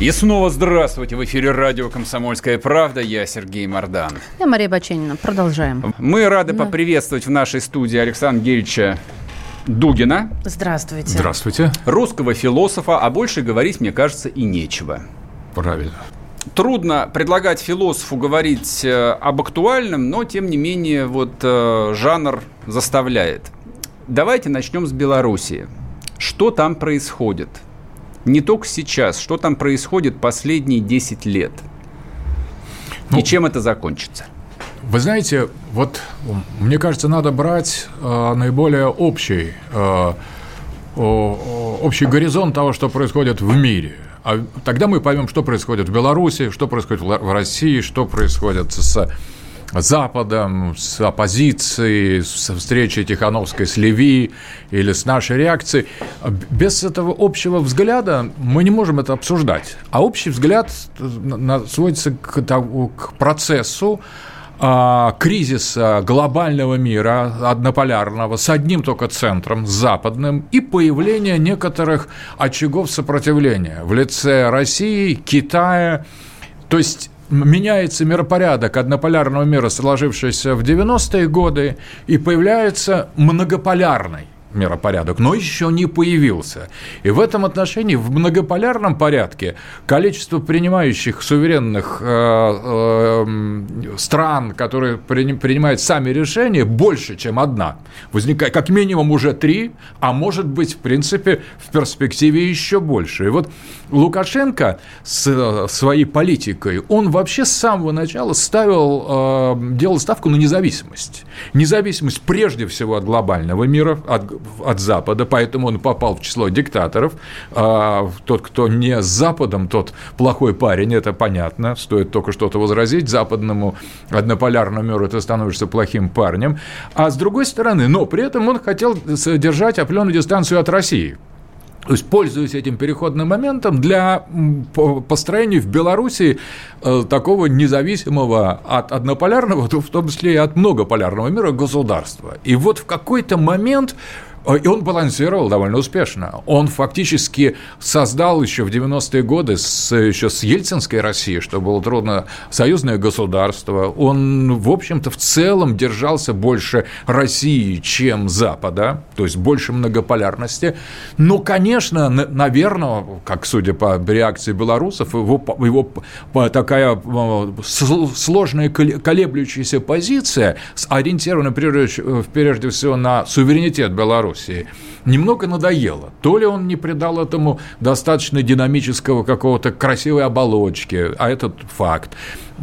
И снова здравствуйте. В эфире радио «Комсомольская правда». Я Сергей Мордан. Я Мария Баченина. Продолжаем. Мы рады да. поприветствовать в нашей студии Александра Гельевича Дугина. Здравствуйте. Здравствуйте. Русского философа, а больше говорить, мне кажется, и нечего. Правильно. Трудно предлагать философу говорить э, об актуальном, но, тем не менее, вот э, жанр заставляет. Давайте начнем с Белоруссии. Что там происходит? Не только сейчас, что там происходит последние 10 лет. Ну, и чем это закончится? Вы знаете, вот мне кажется, надо брать э, наиболее общий, э, общий горизонт того, что происходит в мире. А тогда мы поймем, что происходит в Беларуси, что происходит в России, что происходит с Западом, с оппозицией, со встречей Тихановской с Леви или с нашей реакцией. Без этого общего взгляда мы не можем это обсуждать. А общий взгляд сводится к, к процессу, а, кризиса глобального мира, однополярного, с одним только центром, с западным, и появление некоторых очагов сопротивления в лице России, Китая. То есть меняется миропорядок однополярного мира, сложившийся в 90-е годы, и появляется многополярный миропорядок, но еще не появился. И в этом отношении, в многополярном порядке, количество принимающих суверенных э, э, стран, которые при, принимают сами решения, больше, чем одна. Возникает как минимум уже три, а может быть, в принципе, в перспективе еще больше. И вот Лукашенко с своей политикой, он вообще с самого начала ставил, э, делал ставку на независимость. Независимость прежде всего от глобального мира, от от Запада, поэтому он попал в число диктаторов. А тот, кто не с Западом, тот плохой парень, это понятно. Стоит только что-то возразить западному однополярному миру, ты становишься плохим парнем. А с другой стороны, но при этом он хотел держать определенную дистанцию от России. То есть, пользуясь этим переходным моментом для построения в Беларуси э, такого независимого от однополярного, в том числе и от многополярного мира государства. И вот в какой-то момент и он балансировал довольно успешно. Он фактически создал еще в 90-е годы с, еще с Ельцинской Россией, что было трудно, союзное государство. Он, в общем-то, в целом держался больше России, чем Запада, то есть больше многополярности. Но, конечно, наверное, как судя по реакции белорусов, его, его такая э, сложная колеблющаяся позиция, ориентирована прежде, прежде всего на суверенитет Беларуси, Белоруссии, немного надоело. То ли он не придал этому достаточно динамического какого-то красивой оболочки, а этот факт.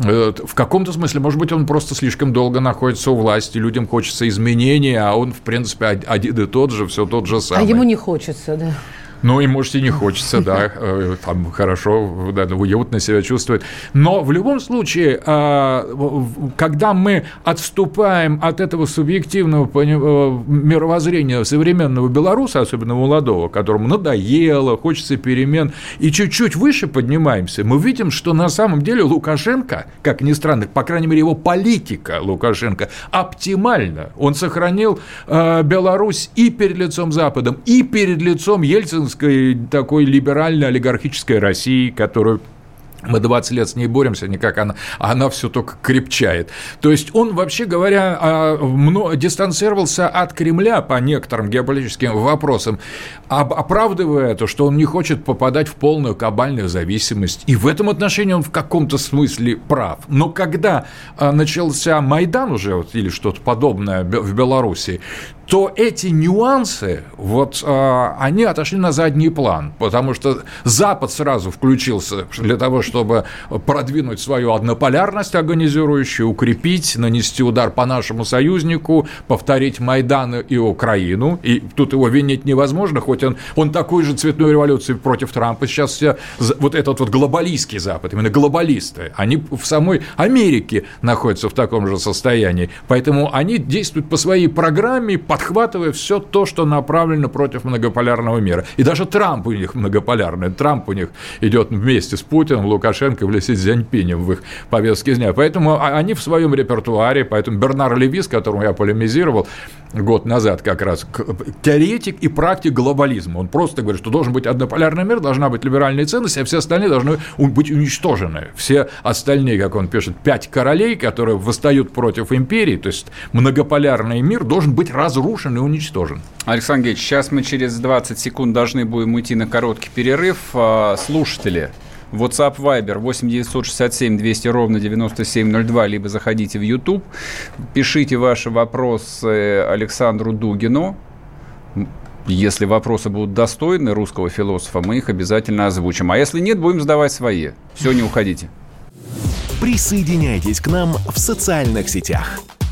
Э, в каком-то смысле, может быть, он просто слишком долго находится у власти, людям хочется изменения, а он, в принципе, один и тот же, все тот же самый. А ему не хочется, да. Ну, и, может, и не хочется, да, э, там хорошо, да, уютно себя чувствовать. Но в любом случае, а, когда мы отступаем от этого субъективного э, мировоззрения современного белоруса, особенно молодого, которому надоело, хочется перемен, и чуть-чуть выше поднимаемся, мы видим, что на самом деле Лукашенко, как ни странно, по крайней мере, его политика Лукашенко оптимальна. Он сохранил э, Беларусь и перед лицом Западом, и перед лицом Ельцина путинской такой либеральной олигархической России, которую мы 20 лет с ней боремся, никак она, она все только крепчает. То есть он, вообще говоря, а, дистанцировался от Кремля по некоторым геополитическим вопросам, оправдывая то, что он не хочет попадать в полную кабальную зависимость. И в этом отношении он в каком-то смысле прав. Но когда а, начался Майдан уже, или что-то подобное в Беларуси, то эти нюансы, вот э, они отошли на задний план, потому что Запад сразу включился для того, чтобы продвинуть свою однополярность организующую, укрепить, нанести удар по нашему союзнику, повторить Майдан и Украину. И тут его винить невозможно, хоть он, он такой же цветной революции против Трампа. Сейчас все, вот этот вот глобалистский Запад, именно глобалисты, они в самой Америке находятся в таком же состоянии. Поэтому они действуют по своей программе, по подхватывая все то, что направлено против многополярного мира. И даже Трамп у них многополярный. Трамп у них идет вместе с Путиным, Лукашенко и Си Цзяньпинем в их повестке дня. Поэтому они в своем репертуаре, поэтому Бернар Леви, с которым я полемизировал год назад как раз, теоретик и практик глобализма. Он просто говорит, что должен быть однополярный мир, должна быть либеральная ценность, а все остальные должны быть уничтожены. Все остальные, как он пишет, пять королей, которые восстают против империи, то есть многополярный мир должен быть разрушен разрушен и уничтожен. Александр Геевич, сейчас мы через 20 секунд должны будем уйти на короткий перерыв. А, слушатели, WhatsApp Viber 8 967 200 ровно 9702, либо заходите в YouTube, пишите ваши вопросы Александру Дугину. Если вопросы будут достойны русского философа, мы их обязательно озвучим. А если нет, будем задавать свои. Все, не уходите. Присоединяйтесь к нам в социальных сетях.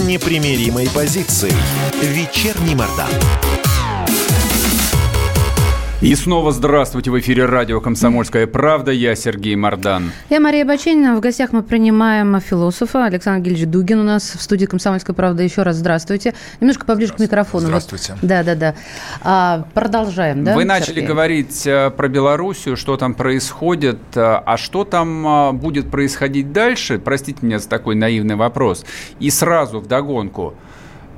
с непримиримой позицией. Вечерний Мордан. И снова здравствуйте. В эфире радио «Комсомольская правда». Я Сергей Мордан. Я Мария Баченина. В гостях мы принимаем философа Александр Гильевич Дугин у нас в студии «Комсомольская правда». Еще раз здравствуйте. Немножко поближе к микрофону. Здравствуйте. Вот. Да, да, да. А, продолжаем, да, Вы начали Сергей? говорить э, про Белоруссию, что там происходит. Э, а что там э, будет происходить дальше? Простите меня за такой наивный вопрос. И сразу вдогонку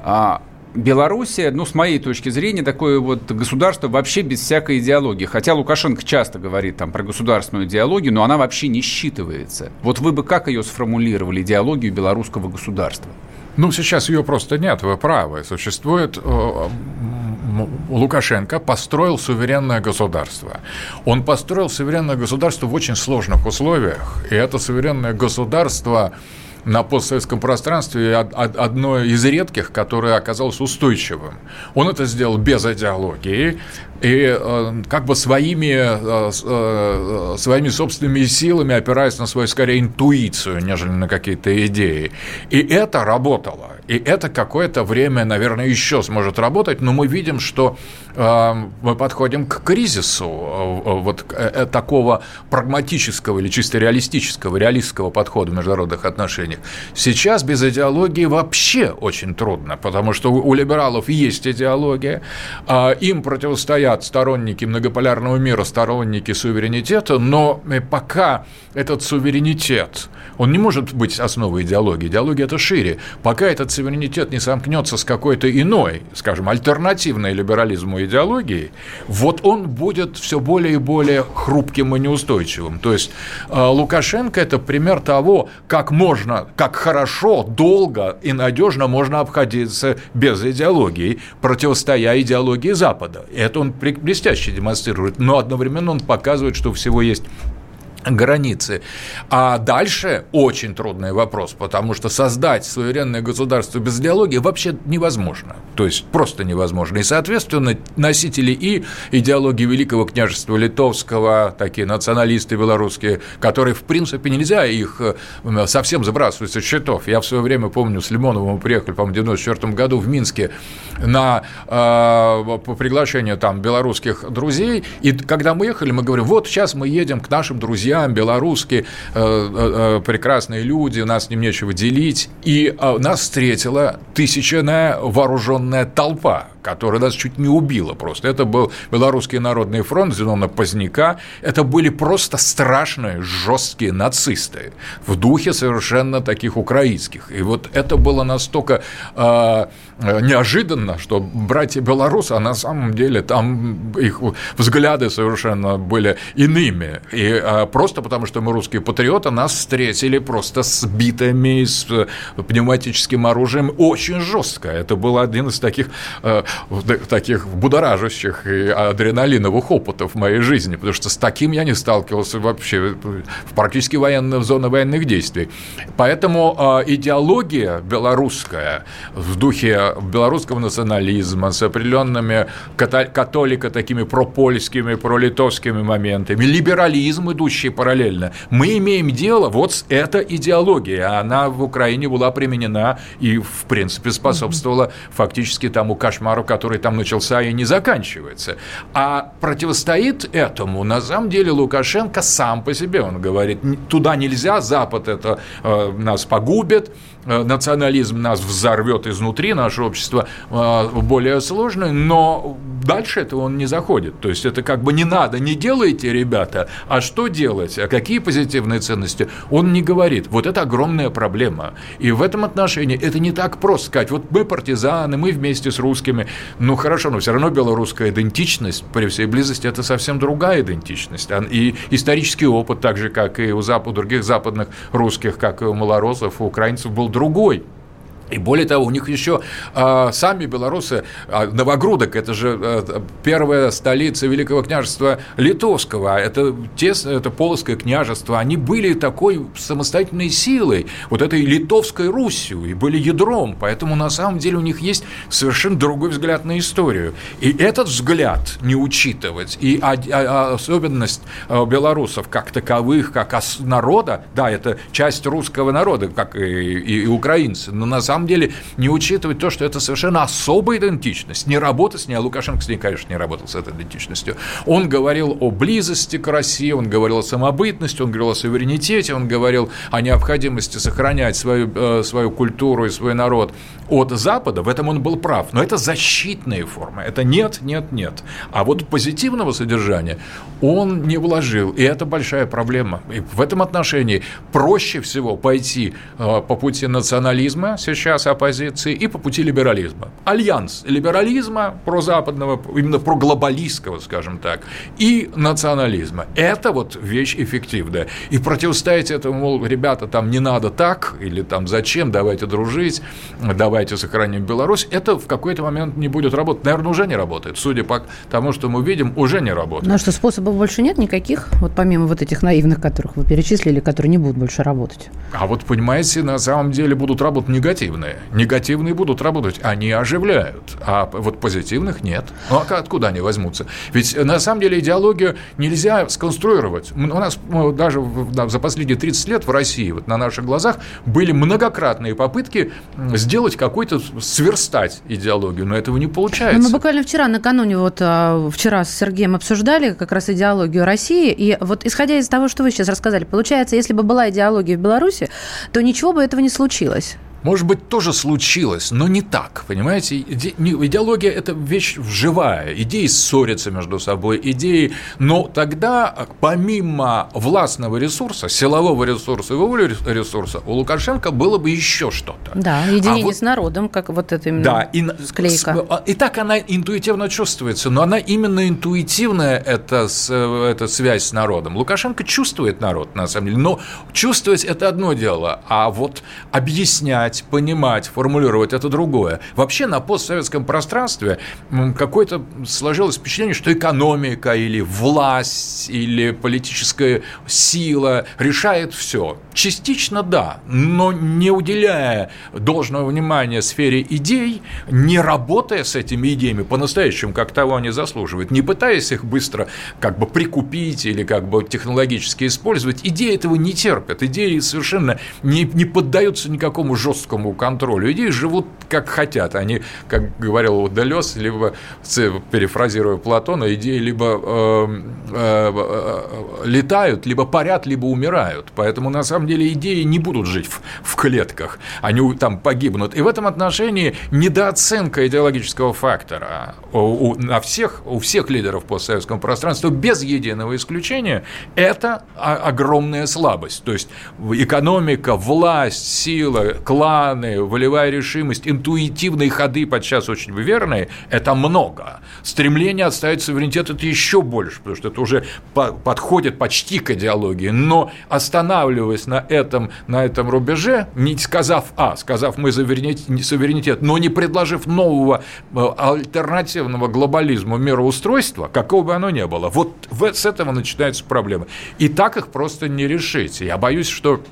а, Белоруссия, ну, с моей точки зрения, такое вот государство вообще без всякой идеологии. Хотя Лукашенко часто говорит там про государственную идеологию, но она вообще не считывается. Вот вы бы как ее сформулировали, идеологию белорусского государства? Ну, сейчас ее просто нет, вы правы. Существует э, Лукашенко построил суверенное государство. Он построил суверенное государство в очень сложных условиях, и это суверенное государство на постсоветском пространстве одно из редких, которое оказалось устойчивым. Он это сделал без идеологии, и э, как бы своими, э, э, своими собственными силами, опираясь на свою, скорее, интуицию, нежели на какие-то идеи. И это работало. И это какое-то время, наверное, еще сможет работать, но мы видим, что мы подходим к кризису вот такого прагматического или чисто реалистического, реалистского подхода в международных отношениях. Сейчас без идеологии вообще очень трудно, потому что у либералов есть идеология, а им противостоят говорят сторонники многополярного мира, сторонники суверенитета, но э, пока этот суверенитет, он не может быть основой идеологии. Идеология – это шире. Пока этот суверенитет не сомкнется с какой-то иной, скажем, альтернативной либерализму идеологией, вот он будет все более и более хрупким и неустойчивым. То есть э, Лукашенко – это пример того, как можно, как хорошо, долго и надежно можно обходиться без идеологии, противостоя идеологии Запада. Это он блестяще демонстрирует, но одновременно он показывает, что всего есть границы. А дальше очень трудный вопрос, потому что создать суверенное государство без идеологии вообще невозможно. То есть просто невозможно. И, соответственно, носители и идеологии Великого княжества Литовского, такие националисты белорусские, которые, в принципе, нельзя их э, совсем забрасывать со счетов. Я в свое время помню, с Лимоновым мы приехали, по-моему, в 94 году в Минске на э, по приглашению там белорусских друзей, и когда мы ехали, мы говорим, вот сейчас мы едем к нашим друзьям друзья, белорусские, э, э, э, прекрасные люди, у нас с ним нечего делить. И нас встретила тысячная вооруженная толпа которая нас чуть не убила просто. Это был Белорусский народный фронт Зенона Поздняка. Это были просто страшные, жесткие нацисты в духе совершенно таких украинских. И вот это было настолько э, неожиданно, что братья белорусы, а на самом деле там их взгляды совершенно были иными. И э, просто потому, что мы русские патриоты, нас встретили просто с битами, с пневматическим оружием очень жестко. Это был один из таких, э, таких будоражащих и адреналиновых опытов в моей жизни, потому что с таким я не сталкивался вообще в практически военной, в зоне военных действий. Поэтому э, идеология белорусская в духе белорусского национализма с определенными католика такими пропольскими, пролитовскими моментами, либерализм, идущий параллельно. Мы имеем дело вот с этой идеологией. Она в Украине была применена и, в принципе, способствовала фактически тому кошмару, который там начался и не заканчивается. А противостоит этому, на самом деле, Лукашенко сам по себе. Он говорит, туда нельзя, Запад это э, нас погубит, Э, национализм нас взорвет изнутри, наше общество э, более сложное, но дальше этого он не заходит. То есть это как бы не надо, не делайте, ребята, а что делать, а какие позитивные ценности, он не говорит. Вот это огромная проблема. И в этом отношении это не так просто сказать, вот мы партизаны, мы вместе с русскими, ну хорошо, но все равно белорусская идентичность при всей близости это совсем другая идентичность. И исторический опыт, так же, как и у, запад, у других западных русских, как и у малоросов, у украинцев, был другой. И более того, у них еще э, сами белорусы, э, Новогрудок, это же э, первая столица Великого княжества Литовского, это, те, это Полоцкое княжество, они были такой самостоятельной силой, вот этой литовской Русью, и были ядром, поэтому на самом деле у них есть совершенно другой взгляд на историю. И этот взгляд не учитывать, и а, а, особенность э, белорусов как таковых, как народа, да, это часть русского народа, как и, и, и украинцы, но на самом самом деле не учитывать то, что это совершенно особая идентичность. Не работать с ней, а Лукашенко с ней, конечно, не работал с этой идентичностью. Он говорил о близости к России, он говорил о самобытности, он говорил о суверенитете, он говорил о необходимости сохранять свою, э, свою культуру и свой народ от Запада. В этом он был прав. Но это защитные формы. Это нет, нет, нет. А вот позитивного содержания он не вложил. И это большая проблема. И в этом отношении проще всего пойти э, по пути национализма сейчас, сейчас оппозиции и по пути либерализма. Альянс либерализма прозападного, именно проглобалистского, скажем так, и национализма. Это вот вещь эффективная. И противостоять этому, мол, ребята, там не надо так, или там зачем, давайте дружить, давайте сохраним Беларусь, это в какой-то момент не будет работать. Наверное, уже не работает. Судя по тому, что мы видим, уже не работает. Ну что, способов больше нет никаких? Вот помимо вот этих наивных, которых вы перечислили, которые не будут больше работать? А вот, понимаете, на самом деле будут работать негативно негативные. Негативные будут работать, они оживляют, а вот позитивных нет. Ну, а откуда они возьмутся? Ведь на самом деле идеологию нельзя сконструировать. У нас даже за последние 30 лет в России, вот на наших глазах, были многократные попытки сделать какой-то, сверстать идеологию, но этого не получается. Ну, мы буквально вчера, накануне, вот а, вчера с Сергеем обсуждали как раз идеологию России, и вот исходя из того, что вы сейчас рассказали, получается, если бы была идеология в Беларуси, то ничего бы этого не случилось может быть, тоже случилось, но не так, понимаете? Идеология – это вещь живая, идеи ссорятся между собой, идеи, но тогда помимо властного ресурса, силового ресурса и воли ресурса, у Лукашенко было бы еще что-то. Да, единение а вот, с народом, как вот это именно да, и, склейка. А, и так она интуитивно чувствуется, но она именно интуитивная, эта, эта связь с народом. Лукашенко чувствует народ, на самом деле, но чувствовать – это одно дело, а вот объяснять, знать, понимать, формулировать – это другое. Вообще на постсоветском пространстве какое-то сложилось впечатление, что экономика или власть или политическая сила решает все. Частично да, но не уделяя должного внимания сфере идей, не работая с этими идеями по-настоящему, как того они заслуживают, не пытаясь их быстро как бы прикупить или как бы технологически использовать, идеи этого не терпят, идеи совершенно не, не поддаются никакому жесткому жесткому контролю. Идеи живут как хотят. Они, как говорил Делес, либо, перефразируя Платона, идеи либо э, э, э, летают, либо парят, либо умирают. Поэтому, на самом деле, идеи не будут жить в, в клетках. Они там погибнут. И в этом отношении недооценка идеологического фактора у, у, на всех, у всех лидеров постсоветского пространства без единого исключения – это огромная слабость. То есть экономика, власть, сила, кланы, волевая решимость, интуитивные ходы подчас очень верные – это много. Стремление отставить суверенитет – это еще больше, потому что это уже подходит почти к идеологии. Но останавливаясь на этом, на этом рубеже, не сказав «а», сказав «мы суверенитет», но не предложив нового э, альтернативного глобализму мироустройства, какого бы оно ни было, вот с этого начинаются проблемы. И так их просто не решить. Я боюсь, что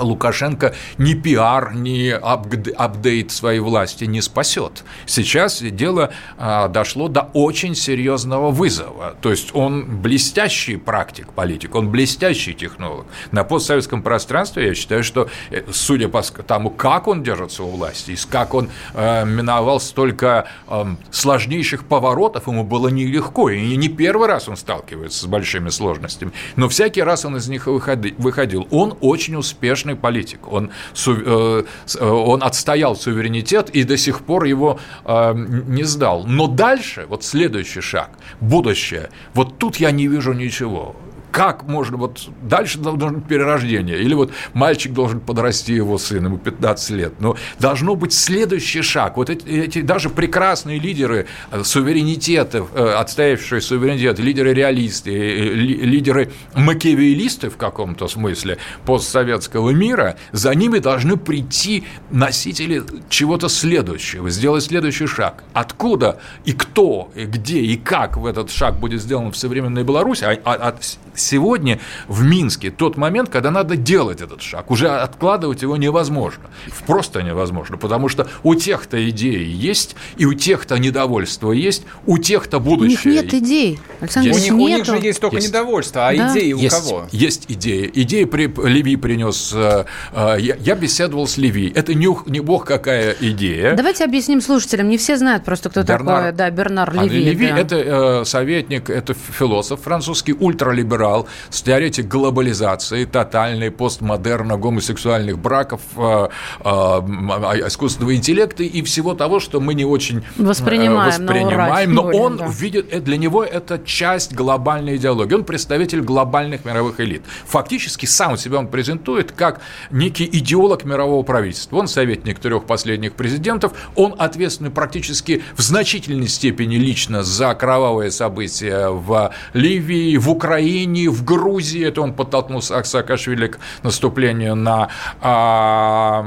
Лукашенко ни пиар, ни апдейт своей власти не спасет. Сейчас дело а, дошло до очень серьезного вызова. То есть он блестящий практик, политик, он блестящий технолог. На постсоветском пространстве я считаю, что, э, судя по тому, как он держится у власти, и как он э, миновал столько э, сложнейших поворотов, ему было нелегко. И не первый раз он сталкивается с большими сложностями, но всякий раз он из них выходил. Он очень успешно успешный политик. Он, э, э, он отстоял суверенитет и до сих пор его э, не сдал. Но дальше, вот следующий шаг, будущее, вот тут я не вижу ничего как можно, вот дальше должно быть перерождение, или вот мальчик должен подрасти его сын, ему 15 лет, но должно быть следующий шаг, вот эти, эти даже прекрасные лидеры э, суверенитетов, э, отстоявшие суверенитет, лидеры-реалисты, э, лидеры макиавеллисты в каком-то смысле постсоветского мира, за ними должны прийти носители чего-то следующего, сделать следующий шаг. Откуда и кто, и где, и как в этот шаг будет сделан в современной Беларуси, а, а, сегодня в Минске тот момент, когда надо делать этот шаг. Уже откладывать его невозможно. Просто невозможно, потому что у тех-то идеи есть, и у тех-то недовольство есть, у тех-то будущее. У них нет идей. Александр есть. У, них, у них же есть только есть. недовольство, а да. идеи у есть, кого? Есть идеи. Идеи при, Леви принес. Э, э, я, я беседовал с Леви. Это не, не бог какая идея. Давайте объясним слушателям. Не все знают просто, кто Бернар, такой да, Бернар Леви. А Леви да. это э, советник, это философ французский, ультралиберал либерал, теоретик глобализации, тотальной, постмодерна, гомосексуальных браков, э, э, искусственного интеллекта и всего того, что мы не очень э, воспринимаем, воспринимаем но он да. видит, для него это часть глобальной идеологии. Он представитель глобальных мировых элит. Фактически сам себя он презентует как некий идеолог мирового правительства. Он советник трех последних президентов, он ответственный практически в значительной степени лично за кровавые события в Ливии, в Украине, Армении, в Грузии, это он подтолкнул Саакашвили к наступлению на а,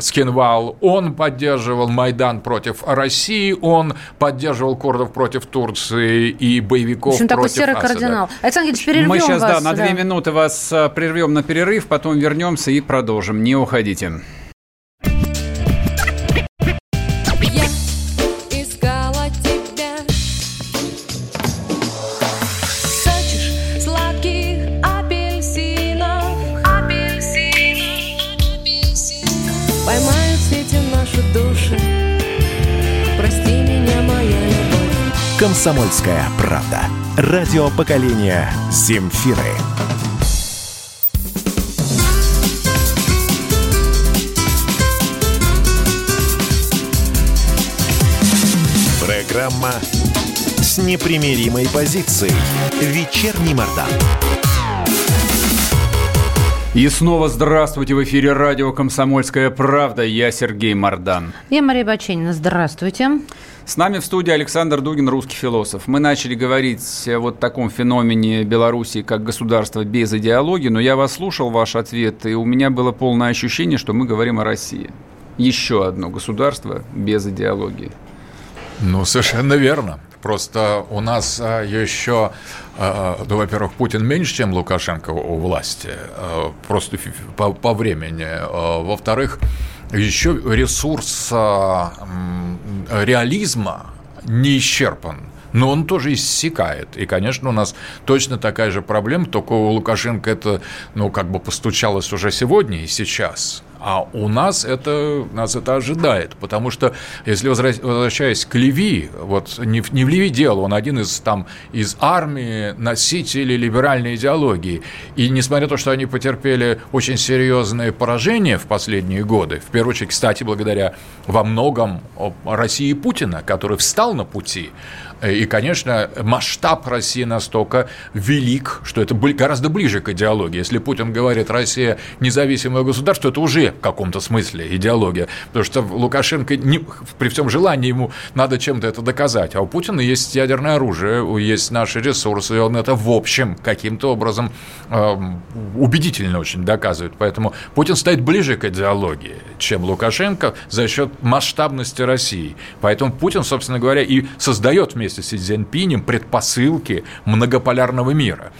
Скинвал, он поддерживал Майдан против России, он поддерживал курдов против Турции и боевиков в общем, против такой серый Асада. кардинал. Александр Ильич, перервем Мы сейчас, вас, да, на две минуты вас а, прервем на перерыв, потом вернемся и продолжим. Не уходите. «Комсомольская правда». Радио поколения «Земфиры». Программа с непримиримой позицией. Вечерний Мордан. И снова здравствуйте в эфире радио «Комсомольская правда». Я Сергей Мордан. Я Мария Баченина. Здравствуйте. С нами в студии Александр Дугин, русский философ. Мы начали говорить о вот таком феномене Беларуси как государства без идеологии, но я вас слушал, ваш ответ, и у меня было полное ощущение, что мы говорим о России. Еще одно государство без идеологии. Ну, совершенно верно. Просто у нас а, еще, а, ну, во-первых, Путин меньше, чем Лукашенко у власти, а, просто по, по времени. Во-вторых, еще ресурс реализма не исчерпан но он тоже иссякает. И, конечно, у нас точно такая же проблема, только у Лукашенко это, ну, как бы постучалось уже сегодня и сейчас. А у нас это, нас это ожидает, потому что, если возвращаясь к Леви, вот не, не в Леви дело, он один из, там, из армии носителей либеральной идеологии. И несмотря на то, что они потерпели очень серьезные поражения в последние годы, в первую очередь, кстати, благодаря во многом России Путина, который встал на пути и, конечно, масштаб России настолько велик, что это гораздо ближе к идеологии. Если Путин говорит «Россия независимое государство», это уже в каком-то смысле идеология. Потому что Лукашенко, не, при всем желании ему надо чем-то это доказать. А у Путина есть ядерное оружие, есть наши ресурсы, и он это в общем каким-то образом э, убедительно очень доказывает. Поэтому Путин стоит ближе к идеологии, чем Лукашенко за счет масштабности России. Поэтому Путин, собственно говоря, и создает вместе вместе с Си Цзиньпинем предпосылки многополярного мира.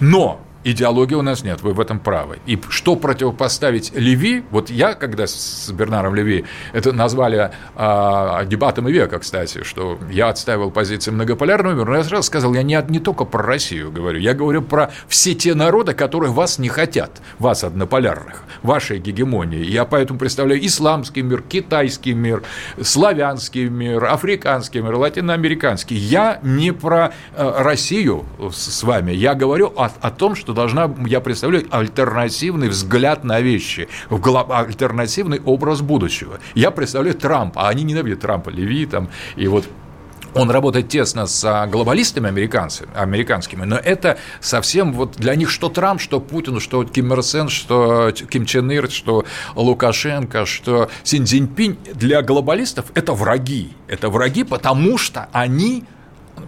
Но идеологии у нас нет, вы в этом правы. И что противопоставить Леви, вот я, когда с Бернаром Леви, это назвали а, дебатом века, кстати, что я отстаивал позиции многополярного мира, но я сразу сказал, я не, не только про Россию говорю, я говорю про все те народы, которые вас не хотят, вас однополярных, вашей гегемонии. Я поэтому представляю исламский мир, китайский мир, славянский мир, африканский мир, латиноамериканский. Я не про э, Россию с вами, я говорю о, о том, что что должна, я представляю, альтернативный взгляд на вещи, альтернативный образ будущего. Я представляю Трампа, а они ненавидят Трампа, Леви там, и вот он работает тесно с глобалистами американцами, американскими, но это совсем вот для них что Трамп, что Путин, что Ким Ир Сен, что Ким Чен Ир, что Лукашенко, что Син Цзиньпинь, для глобалистов это враги. Это враги, потому что они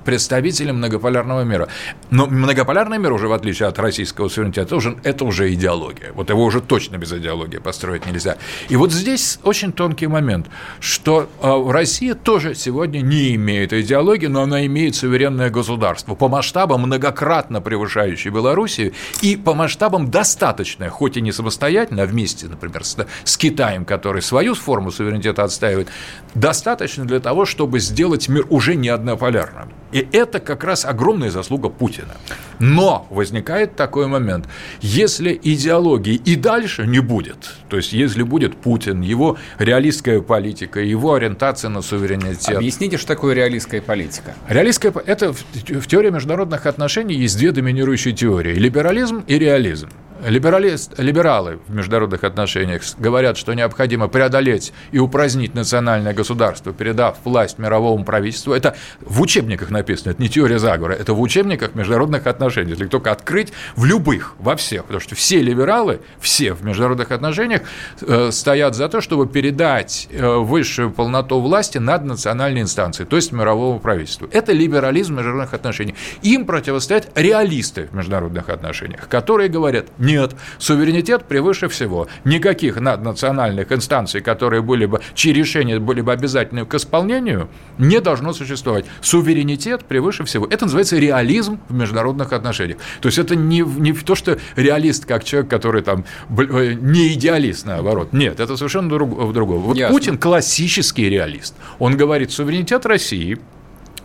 представителем многополярного мира. Но многополярный мир уже, в отличие от российского суверенитета, уже, это уже идеология. Вот его уже точно без идеологии построить нельзя. И вот здесь очень тонкий момент, что э, Россия тоже сегодня не имеет идеологии, но она имеет суверенное государство по масштабам многократно превышающее Белоруссию и по масштабам достаточное, хоть и не самостоятельно, а вместе, например, с, с Китаем, который свою форму суверенитета отстаивает, достаточно для того, чтобы сделать мир уже не однополярным. И это как раз огромная заслуга Путина. Но возникает такой момент, если идеологии и дальше не будет, то есть если будет Путин, его реалистская политика, его ориентация на суверенитет. Объясните, что такое реалистская политика? Реалистская это в теории международных отношений есть две доминирующие теории: либерализм и реализм. Либералист, либералы в международных отношениях говорят, что необходимо преодолеть и упразднить национальное государство, передав власть мировому правительству. Это в учебниках написано, это не теория заговора, это в учебниках международных отношений. Если только открыть в любых, во всех, потому что все либералы, все в международных отношениях э, стоят за то, чтобы передать э, высшую полноту власти над национальной инстанцией, то есть мировому правительству. Это либерализм международных отношений. Им противостоят реалисты в международных отношениях, которые говорят, не нет, суверенитет превыше всего. Никаких наднациональных инстанций, которые были бы, чьи решения были бы обязательны к исполнению, не должно существовать. Суверенитет превыше всего. Это называется реализм в международных отношениях. То есть это не, не то, что реалист как человек, который там э, не идеалист, наоборот. Нет, это совершенно друг, в другом. Вот Ясно. Путин классический реалист. Он говорит, суверенитет России –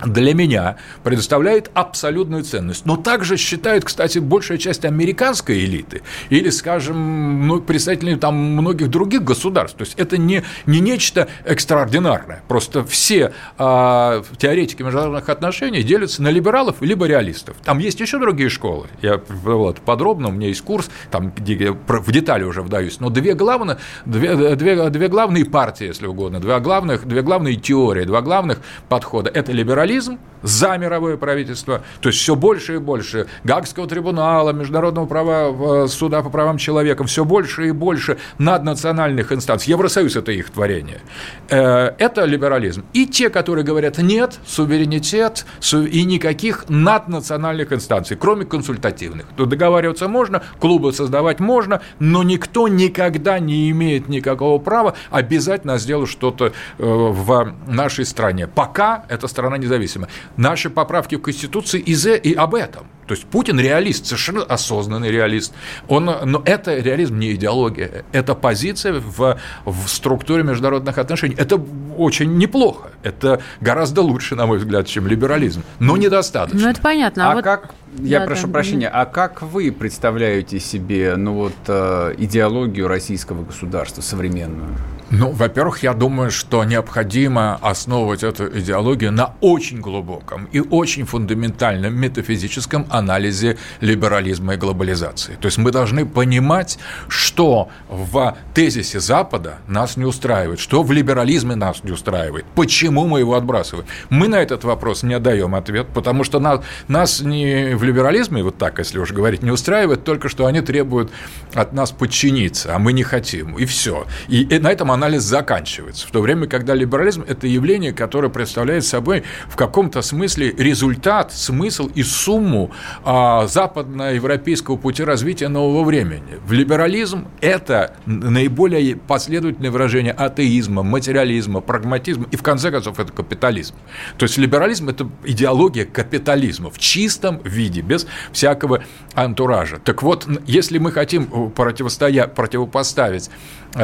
для меня предоставляет абсолютную ценность. Но также считают, кстати, большая часть американской элиты или, скажем, ну, представители там многих других государств. То есть это не, не нечто экстраординарное. Просто все э, теоретики международных отношений делятся на либералов либо реалистов. Там есть еще другие школы. Я вот, подробно, у меня есть курс, там, где я в детали уже вдаюсь. Но две, главные, две, две, две главные партии, если угодно, две, главных, две главные теории, два главных подхода – это либерализм либерализм за мировое правительство, то есть все больше и больше Гагского трибунала, Международного права, суда по правам человека, все больше и больше наднациональных инстанций. Евросоюз – это их творение. Э, это либерализм. И те, которые говорят «нет, суверенитет и никаких наднациональных инстанций, кроме консультативных». То договариваться можно, клубы создавать можно, но никто никогда не имеет никакого права обязательно сделать что-то э, в нашей стране, пока эта страна независима. Наши поправки в Конституции и, за, и об этом. То есть Путин реалист, совершенно осознанный реалист. Он, но это реализм не идеология, это позиция в, в структуре международных отношений. Это очень неплохо. Это гораздо лучше, на мой взгляд, чем либерализм, но недостаточно. Ну, это понятно. А, а вот... как Я да, прошу да. прощения, а как вы представляете себе ну, вот, э, идеологию российского государства современную? Ну, во-первых, я думаю, что необходимо основывать эту идеологию на очень глубоком и очень фундаментальном метафизическом анализе либерализма и глобализации. То есть мы должны понимать, что в тезисе Запада нас не устраивает, что в либерализме нас не устраивает, почему мы его отбрасываем. Мы на этот вопрос не даем ответ, потому что нас, нас не в либерализме, вот так, если уж говорить, не устраивает только, что они требуют от нас подчиниться, а мы не хотим, и все. И, и на этом анализ заканчивается. В то время, когда либерализм – это явление, которое представляет собой в каком-то смысле результат, смысл и сумму а, западноевропейского пути развития нового времени. В либерализм – это наиболее последовательное выражение атеизма, материализма, прагматизма и, в конце концов, это капитализм. То есть либерализм – это идеология капитализма в чистом виде, без всякого антуража. Так вот, если мы хотим противостоять, противопоставить э,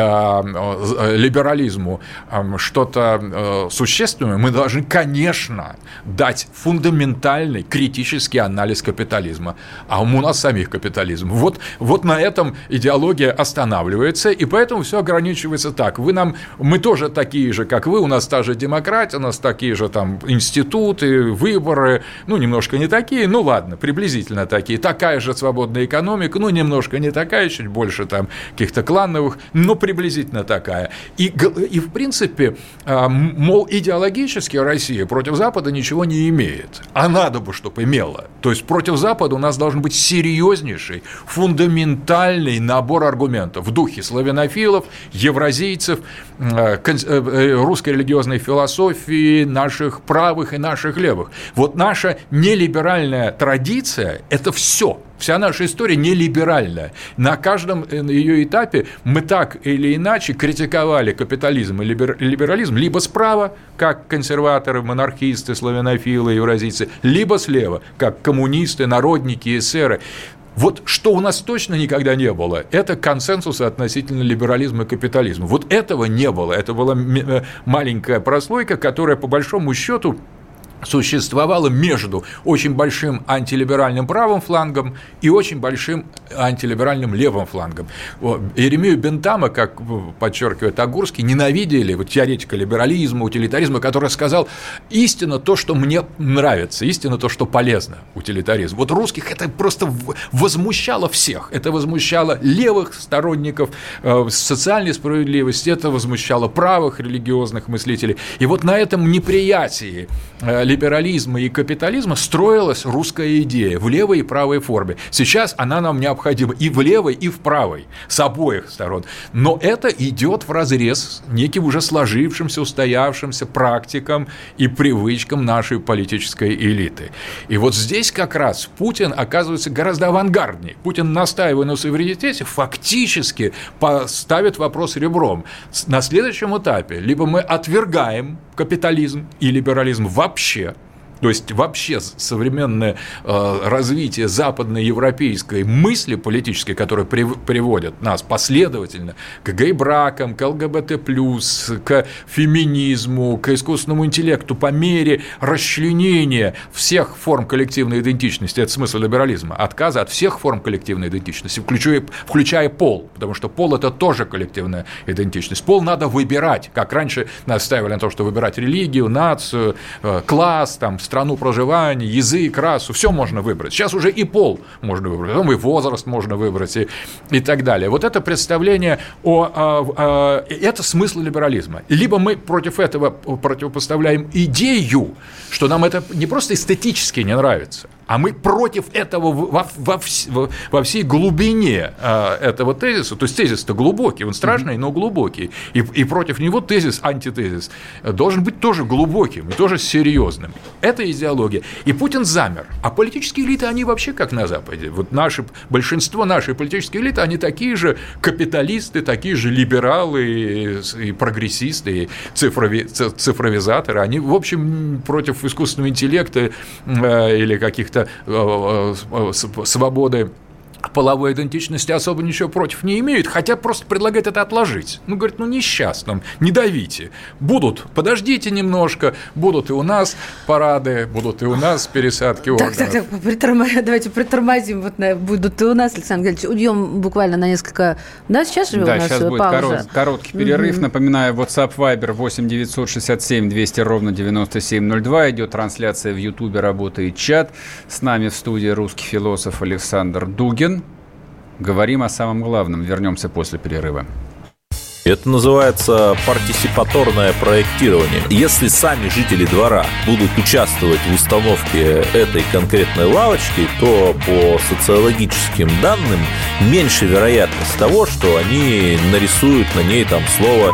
либерализму что-то э, существенное, мы должны, конечно, дать фундаментальный критический анализ капитализма. А у нас самих капитализм. Вот, вот на этом идеология останавливается, и поэтому все ограничивается так. Вы нам, мы тоже такие же, как вы, у нас та же демократия, у нас такие же там институты, выборы, ну, немножко не такие, ну, ладно, приблизительно такие. Такая же свободная экономика, ну, немножко не такая, чуть больше там каких-то клановых, но приблизительно такая. И, и в принципе, а, мол, идеологически Россия против Запада ничего не имеет. А надо бы, чтобы имела. То есть против Запада у нас должен быть серьезнейший, фундаментальный набор аргументов в духе славянофилов, евразийцев, а, э, э, русской религиозной философии, наших правых и наших левых. Вот наша нелиберальная традиция – это все – Вся наша история не либеральная. На каждом э, ее этапе мы так или иначе критиковали капитализм и либерализм либо справа, как консерваторы, монархисты, славянофилы, евразийцы, либо слева, как коммунисты, народники, эсеры. Вот что у нас точно никогда не было, это консенсус относительно либерализма и капитализма. Вот этого не было. Это была э, маленькая прослойка, которая по большому счету существовало между очень большим антилиберальным правым флангом и очень большим антилиберальным левым флангом. Иеремию Бентама, как подчеркивает Агурский, ненавидели вот теоретика либерализма, утилитаризма, который сказал, истина то, что мне нравится, истина то, что полезно, утилитаризм. Вот русских это просто возмущало всех. Это возмущало левых сторонников э, социальной справедливости, это возмущало правых религиозных мыслителей. И вот на этом неприятии э, либерализма и капитализма строилась русская идея в левой и правой форме. Сейчас она нам необходима и в левой, и в правой, с обоих сторон. Но это идет в разрез неким уже сложившимся, устоявшимся практикам и привычкам нашей политической элиты. И вот здесь как раз Путин оказывается гораздо авангарднее. Путин, настаивая на суверенитете, фактически поставит вопрос ребром. На следующем этапе либо мы отвергаем капитализм и либерализм вообще, year. То есть вообще современное э, развитие западноевропейской мысли политической, которая приводит нас последовательно к гей-бракам, к ЛГБТ+, к феминизму, к искусственному интеллекту по мере расчленения всех форм коллективной идентичности, это смысл либерализма, отказа от всех форм коллективной идентичности, включая, включая пол, потому что пол – это тоже коллективная идентичность. Пол надо выбирать, как раньше настаивали на том, что выбирать религию, нацию, э, класс, там, страну проживания, язык, расу, все можно выбрать. Сейчас уже и пол можно выбрать, потом и возраст можно выбрать и, и так далее. Вот это представление о, о, о... Это смысл либерализма. Либо мы против этого противопоставляем идею, что нам это не просто эстетически не нравится, а мы против этого во, во, во всей глубине а, этого тезиса, то есть тезис-то глубокий, он страшный, но глубокий, и, и против него тезис, антитезис, должен быть тоже глубоким тоже серьезным. Это идеология. И Путин замер. А политические элиты, они вообще как на Западе. Вот наше, большинство нашей политической элиты, они такие же капиталисты, такие же либералы и, и прогрессисты, и цифрови, цифровизаторы. Они, в общем, против искусственного интеллекта э, или каких-то каких-то э, э, свободы половой идентичности особо ничего против не имеют, хотя просто предлагают это отложить. Ну, говорит, ну, несчастным, не давите. Будут, подождите немножко, будут и у нас парады, будут и у нас пересадки органов. Так, так, так, притормо... давайте притормозим, вот на... будут и у нас, Александр Гельевич, уйдем буквально на несколько... Да, сейчас же да, у нас сейчас будет пауза. корот, короткий перерыв. Mm-hmm. Напоминаю, WhatsApp Viber 8 967 200 ровно 9702. Идет трансляция в Ютубе, работает чат. С нами в студии русский философ Александр Дугин. Говорим о самом главном. Вернемся после перерыва. Это называется партисипаторное проектирование. Если сами жители двора будут участвовать в установке этой конкретной лавочки, то по социологическим данным меньше вероятность того, что они нарисуют на ней там слово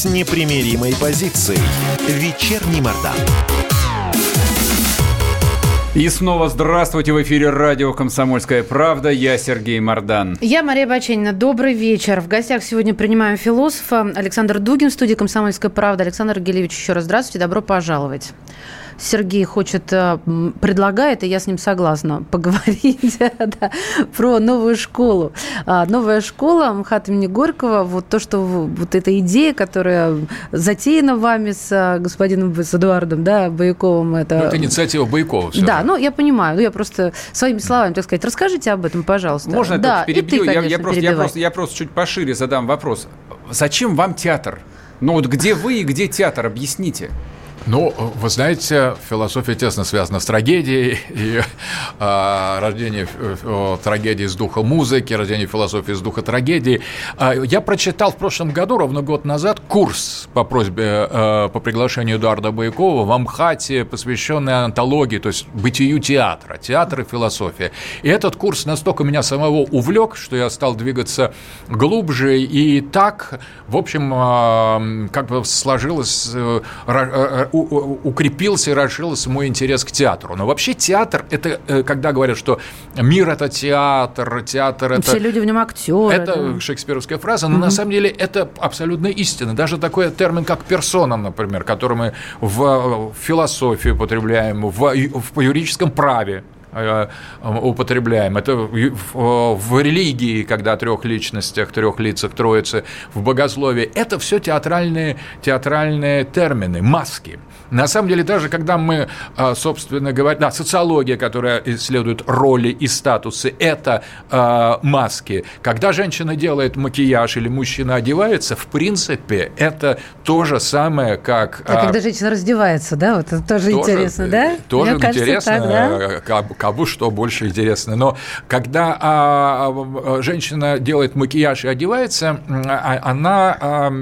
с непримиримой позицией. Вечерний Мордан. И снова здравствуйте в эфире радио «Комсомольская правда». Я Сергей Мордан. Я Мария Баченина. Добрый вечер. В гостях сегодня принимаем философа Александр Дугин в студии «Комсомольская правда». Александр Гелевич, еще раз здравствуйте. Добро пожаловать. Сергей хочет, э, предлагает, и я с ним согласна, поговорить да, про новую школу. А, новая школа МХАТ имени Горького, вот то, что вот эта идея, которая затеяна вами с э, господином, с Эдуардом, да, Баяковым. Это, ну, это инициатива Баякова. Все да, же. ну я понимаю, ну я просто своими словами, так сказать, расскажите об этом, пожалуйста. Можно да, я перебью? Ты, конечно, я, я, просто, я, просто, я просто чуть пошире задам вопрос. Зачем вам театр? Ну вот где вы и где театр? Объясните. Ну, вы знаете, философия тесно связана с трагедией, и э, рождение э, трагедии с духа музыки, рождение философии с духа трагедии. Э, я прочитал в прошлом году, ровно год назад, курс по просьбе, э, по приглашению Эдуарда Байкова в Амхате, посвященный антологии, то есть бытию театра, театр и философия. И этот курс настолько меня самого увлек, что я стал двигаться глубже, и так, в общем, э, как бы сложилось... Э, укрепился и расширился мой интерес к театру. Но вообще театр – это, э, когда говорят, что мир – это театр, театр – это… Все люди в нем актеры. Это да. шекспировская фраза, но угу. на самом деле это абсолютно истина. Даже такой термин, как персона, например, который мы в философии употребляем, в, в юридическом праве Э, употребляем. Это в, в религии, когда о трех личностях, трех лицах Троицы, в богословии. Это все театральные, театральные термины, маски. На самом деле, даже когда мы, а, собственно говоря, да, социология, которая исследует роли и статусы, это э, маски. Когда женщина делает макияж или мужчина одевается, в принципе, это то же самое, как... А, когда женщина раздевается, да, вот это тоже, тоже интересно, да? Тоже Мне интересно, кажется, так, да? кому что больше интересно. Но когда а, женщина делает макияж и одевается, она а,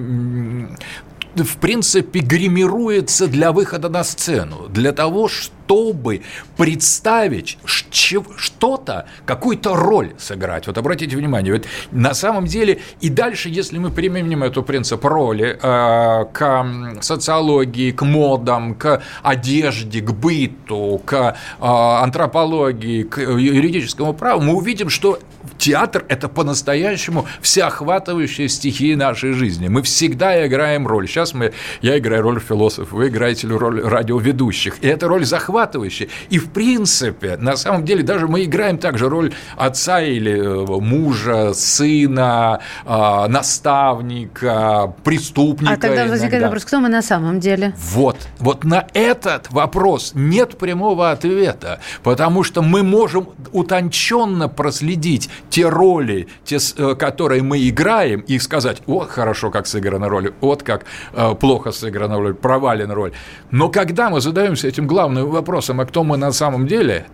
в принципе, гримируется для выхода на сцену, для того, чтобы представить что-то, какую-то роль сыграть. Вот обратите внимание, вот на самом деле и дальше, если мы применим эту принцип роли э, к социологии, к модам, к одежде, к быту, к э, антропологии, к юридическому праву, мы увидим, что театр – это по-настоящему всеохватывающая стихия нашей жизни. Мы всегда играем роль. Сейчас мы, я играю роль философа, вы играете роль радиоведущих. И эта роль захватывающая. И, в принципе, на самом деле, даже мы играем также роль отца или э, мужа, сына, а, наставника, преступника. А тогда возникает вопрос, кто мы на самом деле? Вот. Вот на этот вопрос нет прямого ответа, потому что мы можем утонченно проследить те роли, те, э, которые мы играем, и сказать, вот хорошо, как сыграна роль, вот как э, плохо сыграна роль, провален роль. Но когда мы задаемся этим главным вопросом, а кто мы на самом деле,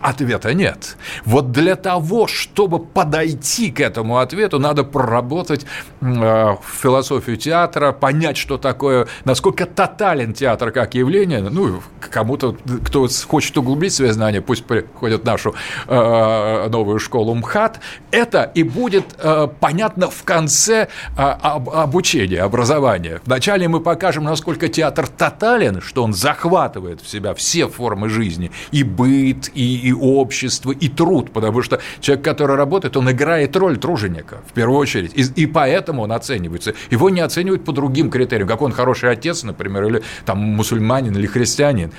ответа нет. Вот для того, чтобы подойти к этому ответу, надо проработать э, философию театра, понять, что такое, насколько тотален театр как явление. Ну, кому-то, кто хочет углубить свои знания, пусть приходит в нашу э, новую школу МХАТ. Это и будет э, понятно в конце э, об, обучения, образования. Вначале мы покажем, насколько театр тотален, что он захватывает в себя все формы жизни, и быт, и, и общество, и труд, потому что человек, который работает, он играет роль труженика, в первую очередь, и, и поэтому он оценивается. Его не оценивают по другим критериям, как он хороший отец, например, или там мусульманин, или христианин.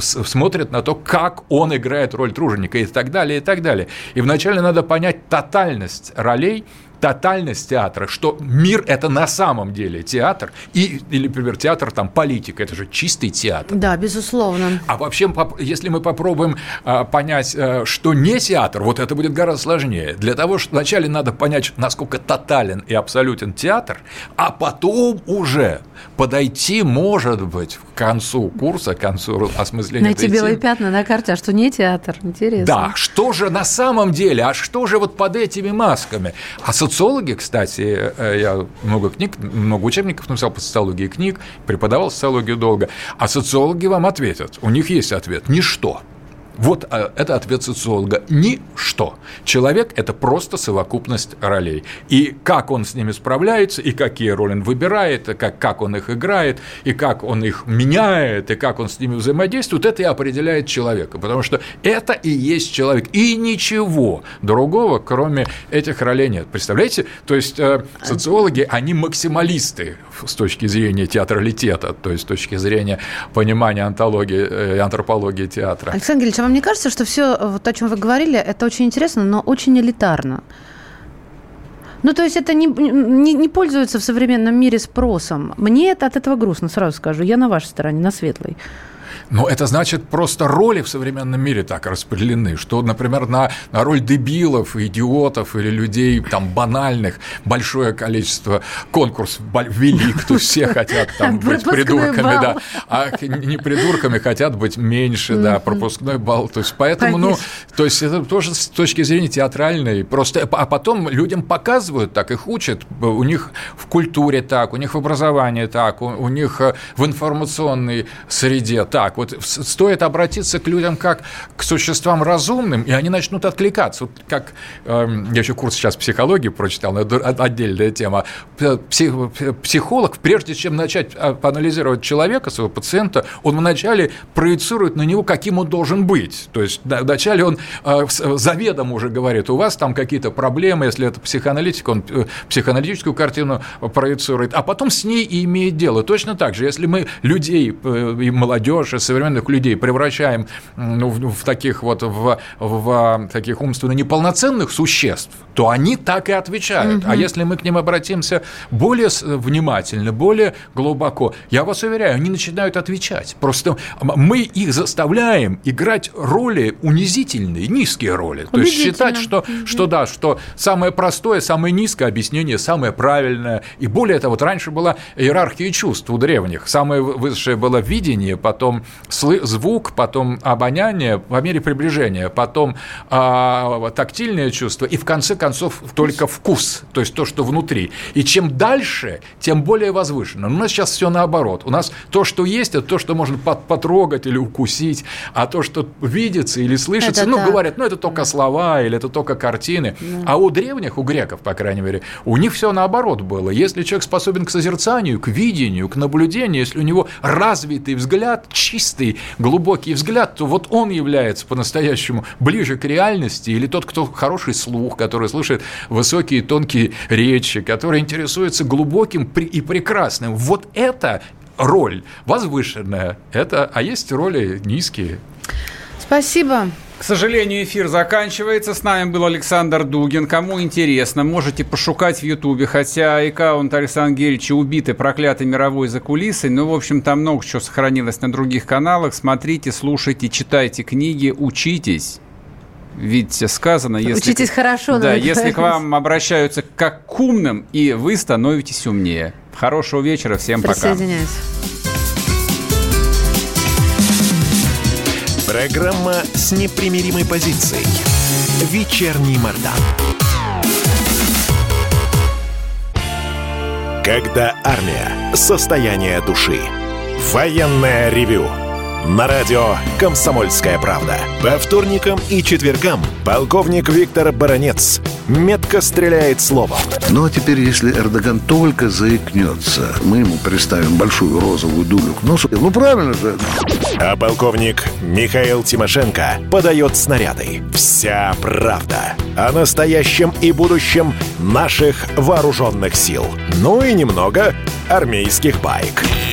Смотрят на то, как он играет роль труженика, и так далее, и так далее. И вначале надо понять тотальность ролей, тотальность театра, что мир – это на самом деле театр, и, или, например, театр, там, политика – это же чистый театр. Да, безусловно. А вообще, если мы попробуем а, понять, а, что не театр, вот это будет гораздо сложнее. Для того, что вначале надо понять, насколько тотален и абсолютен театр, а потом уже подойти, может быть, к концу курса, к концу осмысления Найти белые темы. пятна на карте, а что не театр, интересно. Да, что же на самом деле, а что же вот под этими масками? А социологи, кстати, э, я много книг, много учебников написал по социологии книг, преподавал социологию долго, а социологи вам ответят, у них есть ответ – ничто. Вот э, это ответ социолога. Ничто. Человек – это просто совокупность ролей. И как он с ними справляется, и какие роли он выбирает, и как, как он их играет, и как он их меняет, и как он с ними взаимодействует, это и определяет человека. Потому что это и есть человек. И ничего другого, кроме этих ролей нет. Представляете? То есть э, социологи, они максималисты с точки зрения театралитета, то есть с точки зрения понимания антологии, э, антропологии театра. Александр Ильич, а вам не кажется, что все, вот о чем вы говорили, это очень интересно, но очень элитарно? Ну, то есть это не, не, не пользуется в современном мире спросом. Мне это от этого грустно, сразу скажу. Я на вашей стороне, на светлой. Но это значит, просто роли в современном мире так распределены, что, например, на, на роль дебилов, идиотов или людей там банальных большое количество конкурс велик, то все хотят там быть придурками, да, а не придурками хотят быть меньше, да, пропускной балл, то есть поэтому, ну, то есть это тоже с точки зрения театральной, просто, а потом людям показывают так, их учат, у них в культуре так, у них в образовании так, у, у них э, в информационной среде так, вот стоит обратиться к людям как к существам разумным, и они начнут откликаться. Вот как э, я еще курс сейчас психологии прочитал, но это отдельная тема. Псих, психолог, прежде чем начать а, анализировать человека, своего пациента, он вначале проецирует на него, каким он должен быть. То есть вначале он э, заведомо уже говорит, у вас там какие-то проблемы, если это психоаналитик, он э, психоаналитическую картину проецирует, а потом с ней и имеет дело. Точно так же, если мы людей э, и молодежь, современных людей превращаем ну, в таких вот в, в таких умственно неполноценных существ, то они так и отвечают. Угу. А если мы к ним обратимся более внимательно, более глубоко, я вас уверяю, они начинают отвечать. Просто мы их заставляем играть роли унизительные, низкие роли. То есть считать, что, угу. что да, что самое простое, самое низкое объяснение, самое правильное. И более того, вот раньше была иерархия чувств у древних. Самое высшее было видение, потом звук, потом обоняние по мере приближения, потом э, тактильное чувство и в конце концов только вкус, то есть то, что внутри. И чем дальше, тем более возвышенно. Но у нас сейчас все наоборот. У нас то, что есть, это то, что можно потрогать или укусить, а то, что видится или слышится, это ну, так. говорят, ну, это только слова или это только картины. Да. А у древних, у греков, по крайней мере, у них все наоборот было. Если человек способен к созерцанию, к видению, к наблюдению, если у него развитый взгляд, чистый глубокий взгляд, то вот он является по-настоящему ближе к реальности, или тот, кто хороший слух, который слушает высокие тонкие речи, который интересуется глубоким и прекрасным. Вот это роль возвышенная, это, а есть роли низкие. Спасибо. К сожалению, эфир заканчивается. С нами был Александр Дугин. Кому интересно, можете пошукать в Ютубе, хотя аккаунт Александра Герича убитый проклятой мировой закулисой. Но, в общем, там много чего сохранилось на других каналах. Смотрите, слушайте, читайте книги, учитесь. Ведь сказано, если... Учитесь хорошо. Да, если к вам обращаются как к умным, и вы становитесь умнее. Хорошего вечера, всем пока. Присоединяюсь. Программа с непримиримой позицией. Вечерний Мордан. Когда армия. Состояние души. Военное ревю на радио «Комсомольская правда». По вторникам и четвергам полковник Виктор Баранец метко стреляет словом. Ну а теперь, если Эрдоган только заикнется, мы ему приставим большую розовую дулю к носу. Ну правильно же. А полковник Михаил Тимошенко подает снаряды. Вся правда о настоящем и будущем наших вооруженных сил. Ну и немного армейских байк.